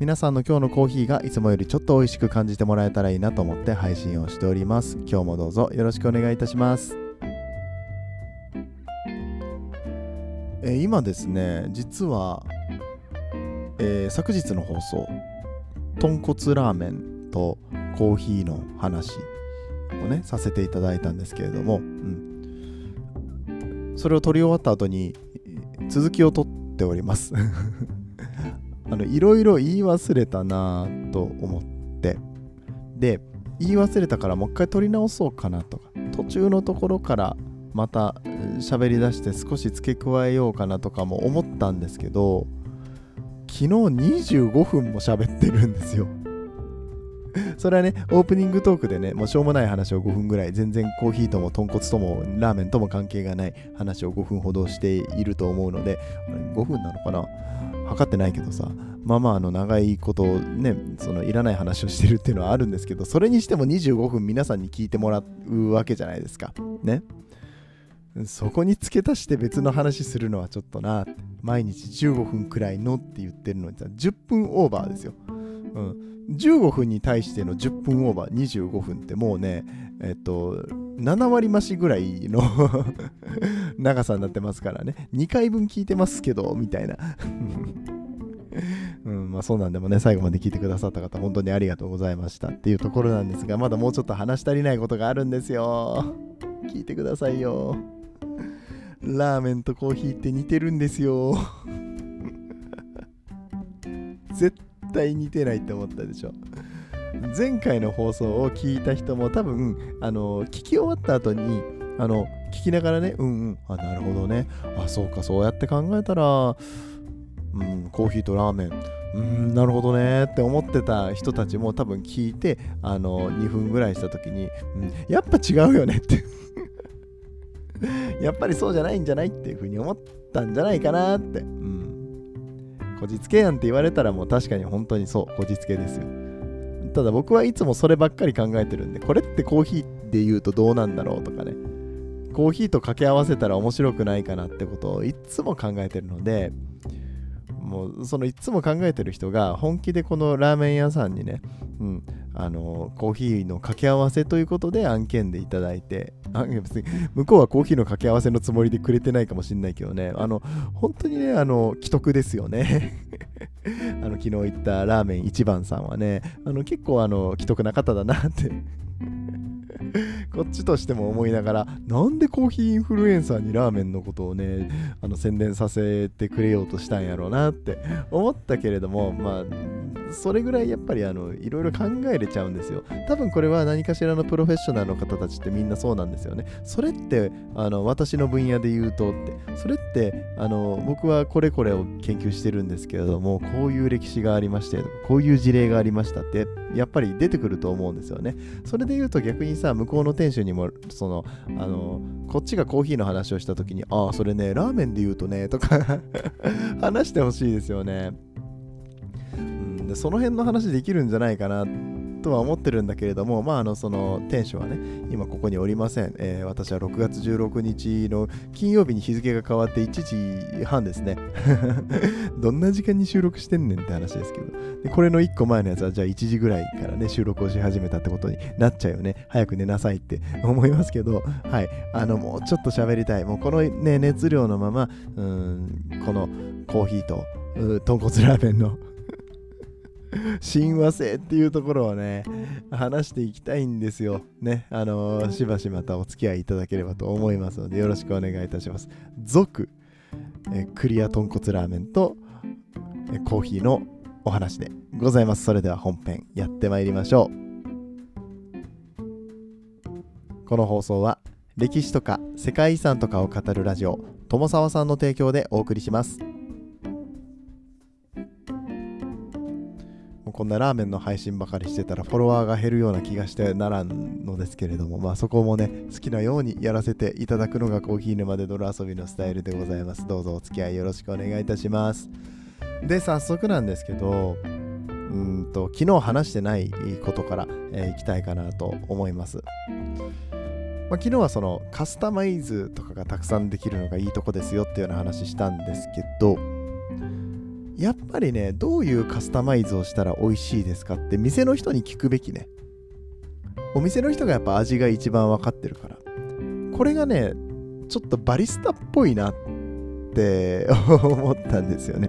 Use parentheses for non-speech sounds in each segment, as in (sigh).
皆さんの今日のコーヒーがいつもよりちょっと美味しく感じてもらえたらいいなと思って配信をしております。今日もどうぞよろしくお願いいたします。えー今ですね実は、えー昨日の放送豚骨ラーメンとコーヒーの話をねさせていただいたんですけれども、うん、それを撮り終わった後に続きを撮っております。あのいろいろ言い忘れたなと思って。で言い忘れたからもう一回撮り直そうかなとか。途中のところからまた喋り出して少し付け加えようかなとかも思ったんですけど昨日25分も喋ってるんですよ。(laughs) それはねオープニングトークでねもうしょうもない話を5分ぐらい全然コーヒーとも豚骨ともラーメンとも関係がない話を5分ほどしていると思うので5分なのかな測ってないけどさまあまああの長いことをねそのいらない話をしてるっていうのはあるんですけどそれにしても25分皆さんに聞いてもらうわけじゃないですか。ね。そこに付け足して別の話するのはちょっとな毎日15分くらいのって言ってるのにさ10分オーバーですよ、うん、15分に対しての10分オーバー25分ってもうねえっと7割増しぐらいの (laughs) 長さになってますからね2回分聞いてますけどみたいな (laughs) うん、まあそうなんでもね、最後まで聞いてくださった方、本当にありがとうございましたっていうところなんですが、まだもうちょっと話し足りないことがあるんですよ。聞いてくださいよ。ラーメンとコーヒーって似てるんですよ。(laughs) 絶対似てないって思ったでしょ。前回の放送を聞いた人も多分、あの、聞き終わった後に、あの、聞きながらね、うんうん、あ、なるほどね。あ、そうか、そうやって考えたら、うん、コーヒーとラーメン、うん、なるほどねって思ってた人たちも多分聞いて、あの、2分ぐらいした時に、うん、やっぱ違うよねって。(laughs) やっぱりそうじゃないんじゃないっていうふうに思ったんじゃないかなって。うん。こじつけやんて言われたらもう確かに本当にそう、こじつけですよ。ただ僕はいつもそればっかり考えてるんで、これってコーヒーで言うとどうなんだろうとかね。コーヒーと掛け合わせたら面白くないかなってことをいつも考えてるので、もうそのいつも考えてる人が本気でこのラーメン屋さんにね、うん、あのコーヒーの掛け合わせということで案件でいただいてあ別に向こうはコーヒーの掛け合わせのつもりでくれてないかもしれないけどねあの本当にねあの既得ですよね (laughs) あの昨日行ったラーメン一番さんはねあの結構あの既得な方だなって。こっちとしても思いながらなんでコーヒーインフルエンサーにラーメンのことをねあの宣伝させてくれようとしたんやろうなって思ったけれどもまあそれぐらいやっぱりあのいろいろ考えれちゃうんですよ。多分これは何かしらのプロフェッショナルの方たちってみんなそうなんですよね。それってあの私の分野で言うとって。それってあの僕はこれこれを研究してるんですけれどもこういう歴史がありましてこういう事例がありましたってやっぱり出てくると思うんですよね。それで言うと逆にさ向こうの店主にもそのあのこっちがコーヒーの話をした時にああそれねラーメンで言うとねとか (laughs) 話してほしいですよね。うんでその辺の話できるんじゃないかなってとは思ってるんだけれども、まあ、あのその店主はね、今ここにおりません、えー私は6月16日の金曜日に日付が変わって1時半ですね。(laughs) どんな時間に収録してんねんって話ですけど。でこれの1個前のやつは、じゃあ1時ぐらいからね、収録をし始めたってことになっちゃうよね。早く寝なさいって (laughs) 思いますけど、はい。あの、もうちょっと喋りたい。もうこのね、熱量のまま、うん、このコーヒーと、豚骨ラーメンの (laughs) 親和性っていうところをね、話していきたいんですよ。ね、あのーしばしまたお付き合いいただければと思いますので、よろしくお願いいたします。続、えクリア豚骨ラーメンと、えコーヒーのお話でございます。それでは本編やってまいりましょう。この放送は歴史とか世界遺産とかを語るラジオ友沢さんの提供でお送りします。こんなラーメンの配信ばかりしてたらフォロワーが減るような気がしてならんのですけれども、まあそこもね、好きなようにやらせていただくのがコーヒー沼で泥遊びのスタイルでございます。どうぞお付き合いよろしくお願いいたします。で、早速なんですけど、うんと昨日話してないことから、えー、いきたいかなと思います。まあ、昨日はそのカスタマイズとかがたくさんできるのがいいとこですよっていうような話したんですけど、やっぱりね、どういうカスタマイズをしたら美味しいですかって店の人に聞くべきね。お店の人がやっぱ味が一番分かってるから。これがね、ちょっとバリスタっぽいなって (laughs) 思ったんですよね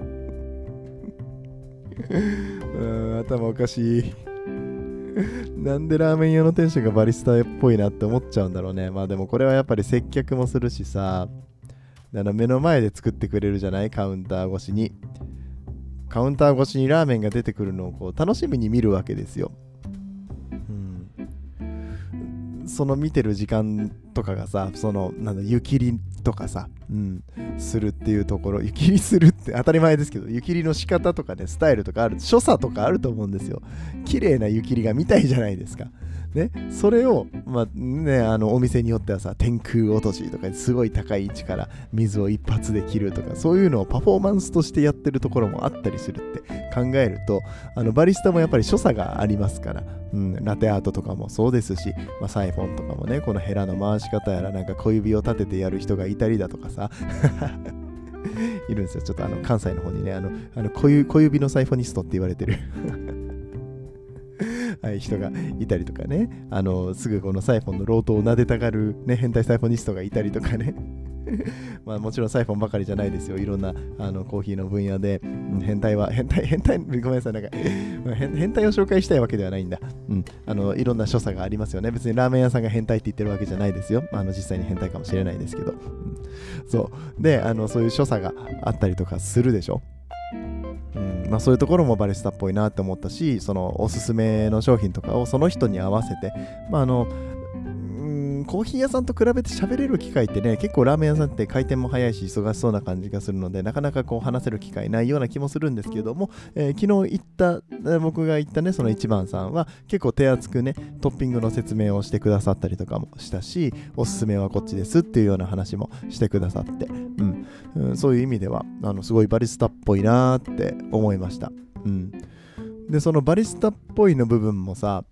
うん、頭おかしい。なんでラーメン屋の店主がバリスタっぽいなって思っちゃうんだろうね。まあでもこれはやっぱり接客もするしさ、だから目の前で作ってくれるじゃない？カウンター越しに。カウンター越しにラーメンが出てくるのをこう楽しみに見るわけですよ。うん。その見てる時間とかがさ、その、なんだ、湯切りとかさ、うん、するっていうところ、湯切りするって当たり前ですけど、湯切りの仕方とかね、スタイルとかある、所作とかあると思うんですよ。綺麗な湯切りが見たいじゃないですか。ね、それを、まあね、あのお店によってはさ天空落としとかすごい高い位置から水を一発で切るとかそういうのをパフォーマンスとしてやってるところもあったりするって考えるとあのバリスタもやっぱり所作がありますから、うん、ラテアートとかもそうですし、まあ、サイフォンとかもねこのヘラの回し方やらなんか小指を立ててやる人がいたりだとかさ (laughs) いるんですよ。ちょっとあの関西の方にねあのあの小指のサイフォニストって言われてる。(laughs) はい、人がいたりとかね、あの、すぐこのサイフォンのロートを撫でたがる、ね、変態サイフォニストがいたりとかね。(laughs) まあもちろんサイフォンばかりじゃないですよ。いろんなあのコーヒーの分野で、うん、変態は、変態、変態、ごめんなさい、なんか変、変態を紹介したいわけではないんだ。うん。あの、いろんな所作がありますよね。別にラーメン屋さんが変態って言ってるわけじゃないですよ。あの、実際に変態かもしれないですけど。うん、そう。で、あの、そういう所作があったりとかするでしょ。まあ、そういうところもバリスタっぽいなって思ったしそのおすすめの商品とかをその人に合わせて、まあ、あのコーヒー屋さんと比べて喋れる機会ってね、結構ラーメン屋さんって回転も早いし、忙しそうな感じがするので、なかなかこう話せる機会ないような気もするんですけども、えー、昨日行った、僕が行ったね、その一番さんは、結構手厚くね、トッピングの説明をしてくださったりとかもしたし、おすすめはこっちですっていうような話もしてくださって、うん、うん、そういう意味では、あのすごいバリスタっぽいなーって思いました。うん。で、そのバリスタっぽいの部分もさ、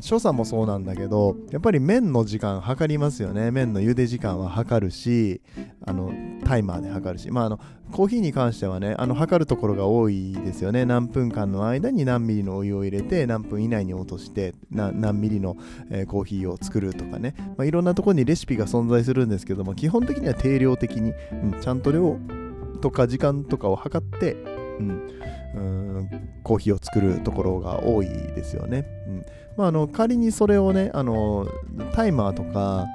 所作もそうなんだけどやっぱり麺の時間測りますよね。麺の茹で時間は測るしあのタイマーで測るし。まああのコーヒーに関してはねあの測るところが多いですよね。何分間の間に何ミリのお湯を入れて何分以内に落として何ミリの、えー、コーヒーを作るとかね、まあ、いろんなところにレシピが存在するんですけども基本的には定量的に、うん、ちゃんと量とか時間とかを測って、うん、うん。コーヒーを作るところが多いですよね。うん。まあ、あの仮にそれをねあのタイマーとか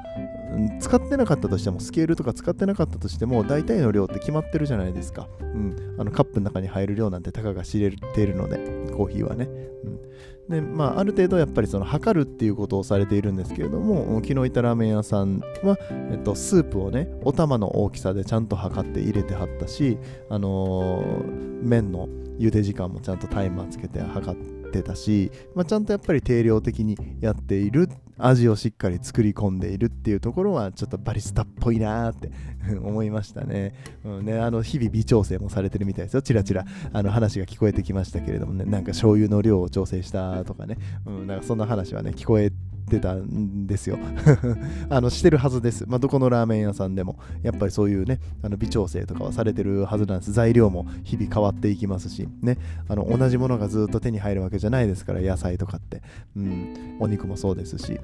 使ってなかったとしてもスケールとか使ってなかったとしても大体の量って決まってるじゃないですか、うん、あのカップの中に入る量なんてたかが知れているのでコーヒーはね、うん。でまあ、ある程度やっぱりその測るっていうことをされているんですけれども昨日いたラーメン屋さんは、えっと、スープをねお玉の大きさでちゃんと測って入れてはったし、あのー、麺の茹で時間もちゃんとタイマーつけて測ってたし、まあ、ちゃんとやっぱり定量的にやっているっ味をしっかり作り込んでいるっていうところはちょっとバリスタっぽいなーって (laughs) 思いましたね,、うんね、あの日々微調整もされてるみたいですよ。ちらちらあの話が聞こえてきましたけれどもね。なんか醤油の量を調整したとかね、うん、なんかそんな話はね聞こえてってたんですよ。(laughs) あのしてるはずです、まあ、どこのラーメン屋さんでもやっぱりそういうねあの微調整とかはされてるはずなんです。材料も日々変わっていきますしね。あの同じものがずっと手に入るわけじゃないですから野菜とかって、うん、お肉もそうですし。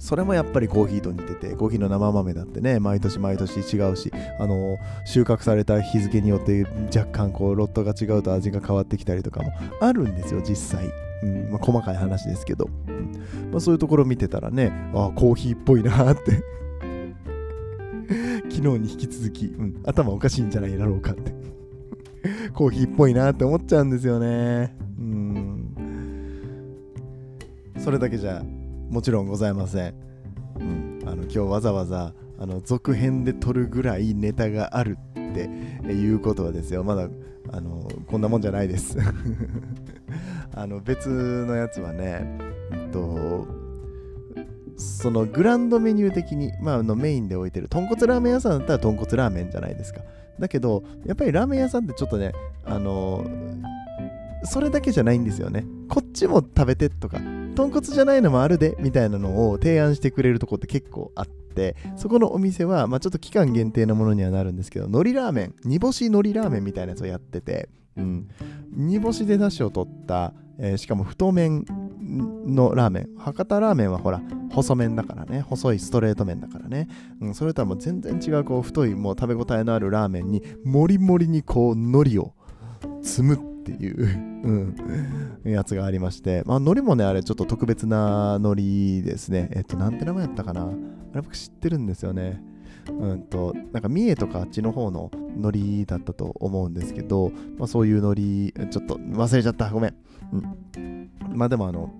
それもやっぱりコーヒーと似ててコーヒーの生豆だってね毎年毎年違うしあの収穫された日付によって若干こうロットが違うと味が変わってきたりとかもあるんですよ実際。うんまあ、細かい話ですけど、うんまあ、そういうところ見てたらねああコーヒーっぽいなって。(laughs) 昨日に引き続き、うん、頭おかしいんじゃないだろうかって。コーヒーっぽいなって思っちゃうんですよね。うん。それだけじゃもちろんございません、うん、あの今日わざわざあの続編で撮るぐらいネタがあるっていうことはですよ。まだあのこんなもんじゃないです。あの別のやつはね、えっと、そのグランドメニュー的に、まあ、あのメインで置いてる豚骨ラーメン屋さんだったら豚骨ラーメンじゃないですか。だけど、やっぱりラーメン屋さんってちょっとね、あのそれだけじゃないんですよね。こっちも食べてとか、豚骨じゃないのもあるでみたいなのを提案してくれるとこって結構あって、そこのお店は、まあ、ちょっと期間限定のものにはなるんですけど、海苔ラーメン、煮干し海苔ラーメンみたいなやつをやってて、うん、煮干しで出汁を取った、えー、しかも太麺のラーメン博多ラーメンはほら細麺だからね細いストレート麺だからね、うん、それとはもう全然違うこう太いもう食べ応えのあるラーメンにもりもりにこう海苔を積むっていう、(laughs) うん、やつがありまして、まあ、海苔もね、あれちょっと特別な海苔ですね。えっと、なんて名前やったかなあれ僕知ってるんですよね。うんと、なんか三重とかあっちの方の海苔だったと思うんですけど、まあ、そういう海苔、ちょっと忘れちゃった、ごめん。まあでもあの、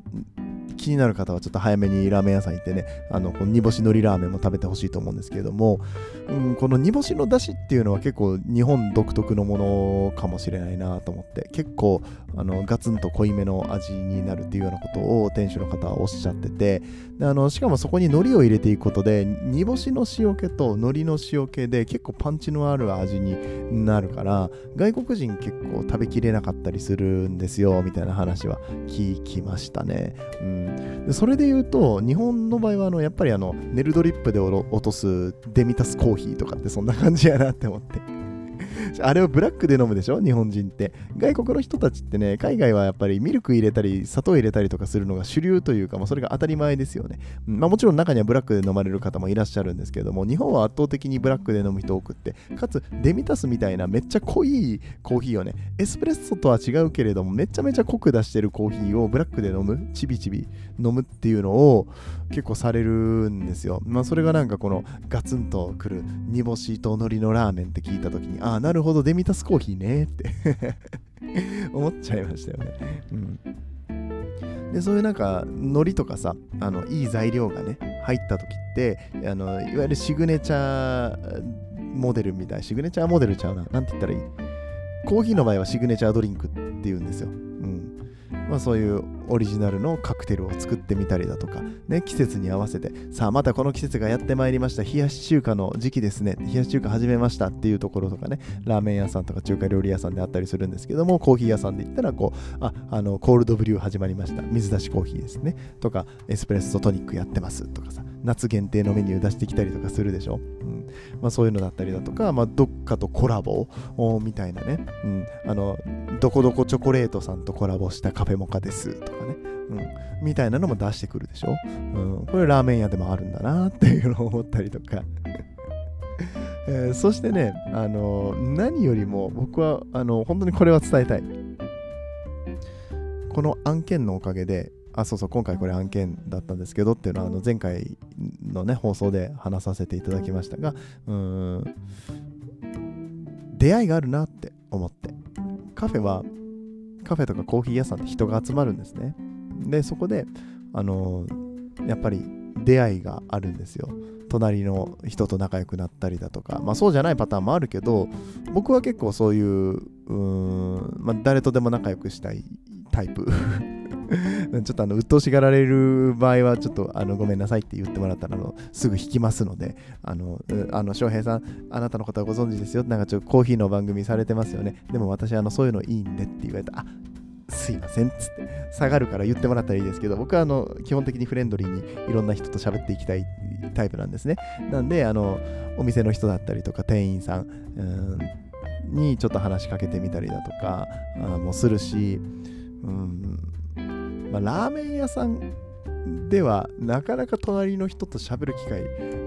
気になる方はちょっと早めにラーメン屋さん行ってね、あの、この煮干し海苔ラーメンも食べてほしいと思うんですけれども、うん、この煮干しの出汁っていうのは結構日本独特のものかもしれないなと思って、結構、あの、ガツンと濃いめの味になるっていうようなことを店主の方はおっしゃってて、であのしかもそこに海苔を入れていくことで、煮干しの塩気と海苔の塩気で結構パンチのある味になるから、外国人結構食べきれなかったりするんですよ、みたいな話は聞きましたね。うんでそれで言うと、日本の場合はあのやっぱりあのネルドリップで落とすデミタスコーヒーとかってそんな感じやなって思って。あれをブラックで飲むでしょ？日本人って。外国の人たちってね、海外はやっぱりミルク入れたり、砂糖入れたりとかするのが主流というか、まあ、それが当たり前ですよね。まあ、もちろん中にはブラックで飲まれる方もいらっしゃるんですけども、日本は圧倒的にブラックで飲む人多くって、かつデミタスみたいなめっちゃ濃いコーヒーをね、エスプレッソとは違うけれども、めちゃめちゃ濃く出してるコーヒーをブラックで飲む、ちびちび飲むっていうのを結構されるんですよ。まあそれがなんかこのガツンとくる煮干しと海苔のラーメンって聞いた時に、ああ、なるほど、デミタスコーヒーねって。(laughs) 思っちゃいましたよね。うん。でそういうなんか海苔とかさあのいい材料がね入った時ってあのいわゆるシグネチャーモデルみたいシグネチャーモデルちゃうななんて言ったらいい？コーヒーの場合はシグネチャードリンクっていうんですよ。うん。まあ、そういうオリジナルのカクテルを作ってみたりだとか、ね、季節に合わせて、さあ、またこの季節がやってまいりました、冷やし中華の時期ですね、冷やし中華始めましたっていうところとかね、ラーメン屋さんとか中華料理屋さんであったりするんですけども、コーヒー屋さんで言ったら、こう、あ、あの、コールドブリュー始まりました、水出しコーヒーですね、とか、エスプレッソトニックやってますとかさ、夏限定のメニュー出してきたりとかするでしょ。うん。まあ、そういうのだったりだとか、まあ、どっかとコラボみたいなね、うん、あの、どこどこチョコレートさんとコラボしたカフェモカですとか。かね、うん、みたいなのも出してくるでしょ？うん、これラーメン屋でもあるんだなっていうのを思ったりとか。(laughs) えー、そしてね、あの何よりも僕はあの本当にこれは伝えたい。この案件のおかげで、あ、そうそう、今回これ案件だったんですけどっていうのは、あの前回のね、放送で話させていただきましたが、うん、出会いがあるなって思って。カフェは、カフェとかコーヒー屋さんって人が集まるんですね。で、そこで、あのやっぱり出会いがあるんですよ。隣の人と仲良くなったりだとか、まあそうじゃないパターンもあるけど、僕は結構そういう、うーん、まあ誰とでも仲良くしたいタイプちょっとあの、鬱陶しがられる場合は、ちょっとあのごめんなさいって言ってもらったら、あのすぐ引きますので、あの、あの翔平さん、あなたのことはご存知ですよ。なんかちょっとコーヒーの番組されてますよね。でも私、あの、そういうのいいんでって言われた。あすいませんっつって下がるから言ってもらったらいいですけど僕はあの基本的にフレンドリーにいろんな人と喋っていきたいタイプなんですねなんであのお店の人だったりとか店員さんにちょっと話しかけてみたりだとかもするしうんまあ、ラーメン屋さんではなかなか隣の人と喋る機会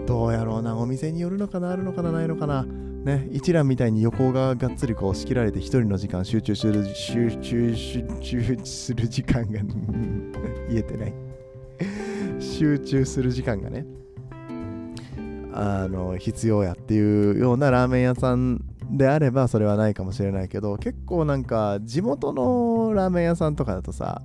どうやろうなお店によるのかなあるのかなないのかなね一覧みたいに横ががっつりこう仕切られて一人の時間集中する集中集中する時間が (laughs) 言えてない。集中する時間がねあの必要やっていうようなラーメン屋さんであればそれはないかもしれないけど結構なんか地元のラーメン屋さんとかだとさ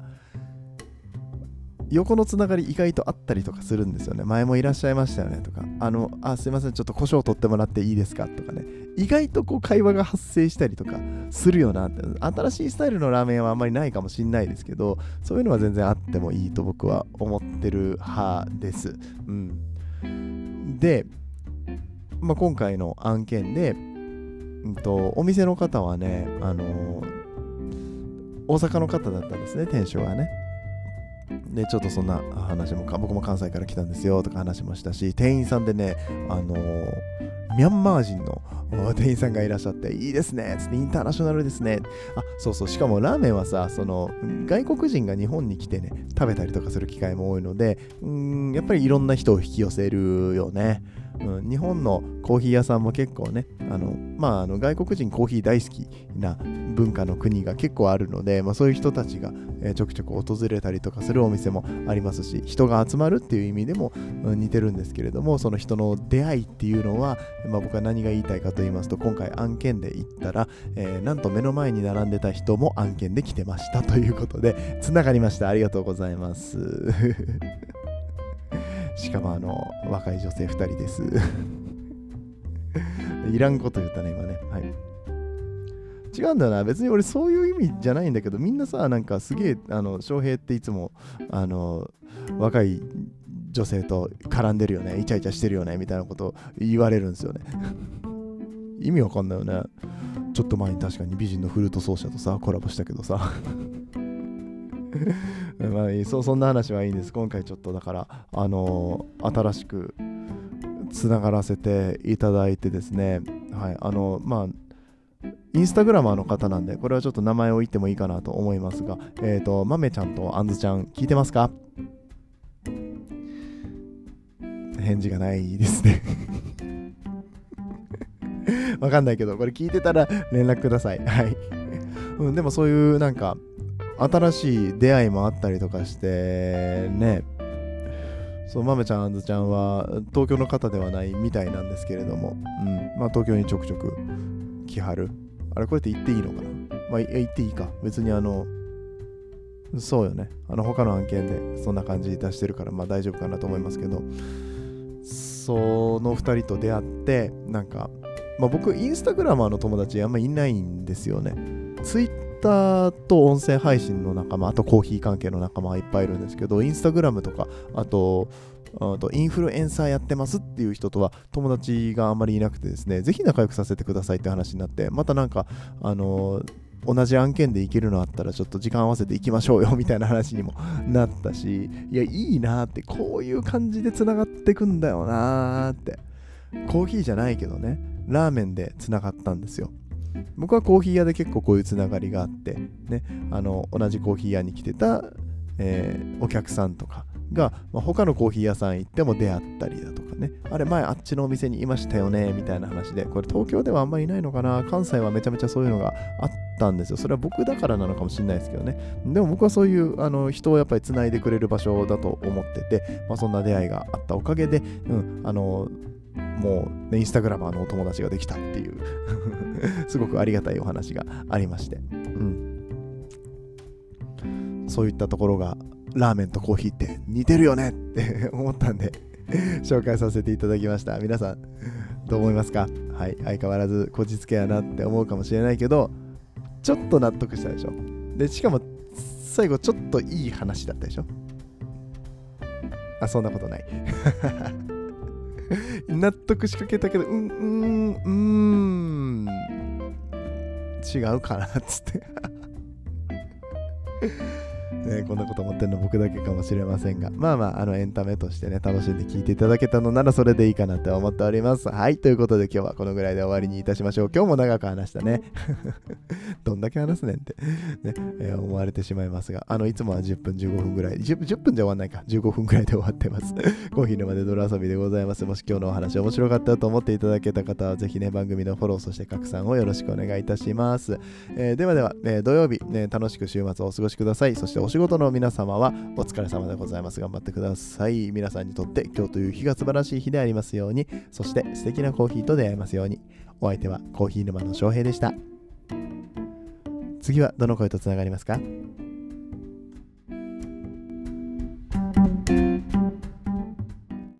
横のつながり意外とあったりとかするんですよね。前もいらっしゃいましたよねとか、あの、あ、すいません、ちょっと胡椒取ってもらっていいですかとかね、意外とこう会話が発生したりとかするよなって新しいスタイルのラーメンはあんまりないかもしんないですけどそういうのは全然あってもいいと僕は思ってる派です。うん、で、まあ、今回の案件で、うんと、お店の方はね、あのー大阪の方だったんですね、店主はね。で、ちょっとそんな話も、僕も関西から来たんですよとか話もしたし、店員さんでね、あのー、ミャンマー人の店員さんがいらっしゃって、いいですねつって、インターナショナルですね。あ、そうそう、しかもラーメンはさ、その、外国人が日本に来てね、食べたりとかする機会も多いので、うん、やっぱりいろんな人を引き寄せるよね。うん、日本のコーヒー屋さんも結構ね、あのまあ、あの外国人コーヒー大好きな文化の国が結構あるので、まあ、そういう人たちが、えー、ちょくちょく訪れたりとかするお店もありますし、人が集まるっていう意味でも、うん、似てるんですけれども、その人の出会いっていうのは、まあ、僕は何が言いたいかと言いますと、今回案件で行ったら、えー、なんと目の前に並んでた人も案件で来てましたということで、つながりました。ありがとうございます。しかもあの若い女性2人です。(laughs) いらんこと言ったね今ね。はい。違うんだよな。別に俺そういう意味じゃないんだけどみんなさなんかすげえあの翔平っていつもあの若い女性と絡んでるよね。イチャイチャしてるよね。みたいなこと言われるんですよね。意味わかんないよね。ちょっと前に確かに美人のフルート奏者とさコラボしたけどさ。(laughs) まあいいそそんな話はいいんです。今回ちょっとだからあのー、新しくつながらせていただいてですね。はいあのまあインスタグラマーの方なんでこれはちょっと名前を言ってもいいかなと思いますがえっ、ー、とまめちゃんとあんずちゃん聞いてますか？返事がないですね。(laughs) わかんないけど、これ聞いてたら連絡ください。はい。うん、でもそういうなんか、新しい出会いもあったりとかしてねそう、まめちゃん、あんずちゃんは東京の方ではないみたいなんですけれども、うん、まあ東京にちょくちょく来はる。あれ、これって言っていいのかな？まあ言っていいか。別にあの、そうよね。あの他の案件でそんな感じ出してるから、まあ大丈夫かなと思いますけど、その2人と出会って、なんか、まあ僕、インスタグラマーの友達あんまいないんですよね。ツイッターと音声配信の仲間、あとコーヒー関係の仲間はいっぱいいるんですけど、インスタグラムとか、あと、あとインフルエンサーやってますっていう人とは友達があんまりいなくてですね、ぜひ仲良くさせてくださいって話になって、またなんか、あの同じ案件で行けるのあったらちょっと時間合わせて行きましょうよ (laughs) みたいな話にもなったしいやいいなってこういう感じでつながってくんだよなって。コーヒーじゃないけどねラーメンでつながったんですよ。僕はコーヒー屋で結構こういうつながりがあって、ね、あの同じコーヒー屋に来てた、えー、お客さんとかが、まあ、他のコーヒー屋さん行っても出会ったりだとかね、あれ前あっちのお店にいましたよね、みたいな話で、これ東京ではあんまりいないのかな、関西はめちゃめちゃそういうのがあったんですよ。それは僕だからなのかもしれないですけどね。でも僕はそういうあの人をやっぱりつないでくれる場所だと思ってて、まあ、そんな出会いがあったおかげで、うん、あの、もう、ね、インスタグラマーのお友達ができたっていう。(laughs) すごくありがたいお話がありまして、うん、そういったところがラーメンとコーヒーって似てるよねって (laughs) 思ったんで紹介させていただきました。皆さんどう思いますか？はい。相変わらずこじつけやなって思うかもしれないけどちょっと納得したでしょ？でしかも最後ちょっといい話だったでしょ？あそんなことない。(laughs) 納得しかけたけど、うん、うん、うん、違うかなっつって。ね、こんなこと思ってるの僕だけかもしれませんが、まあまあ、あのエンタメとしてね、楽しんで聞いていただけたのならそれでいいかなって思っております。はい、ということで今日はこのぐらいで終わりにいたしましょう。今日も長く話したね。(laughs) どんだけ話すねんってね、えー、思われてしまいますが、あの、いつもは10分15分ぐらい、10, 10分じゃ終わんないか、15分ぐらいで終わってます。(laughs) コーヒー沼で泥遊びでございます。もし今日のお話面白かったと思っていただけた方は、ぜひね、番組のフォロー、そして拡散をよろしくお願いいたします。えー、ではでは、えー、土曜日、ね、楽しく週末をお過ごしください。そしてお仕事の皆様はお疲れ様でございます。頑張ってください。皆さんにとって今日という日が素晴らしい日でありますように、そして素敵なコーヒーと出会えますように。お相手はコーヒー沼の翔平でした。次はどの声とつながりますか？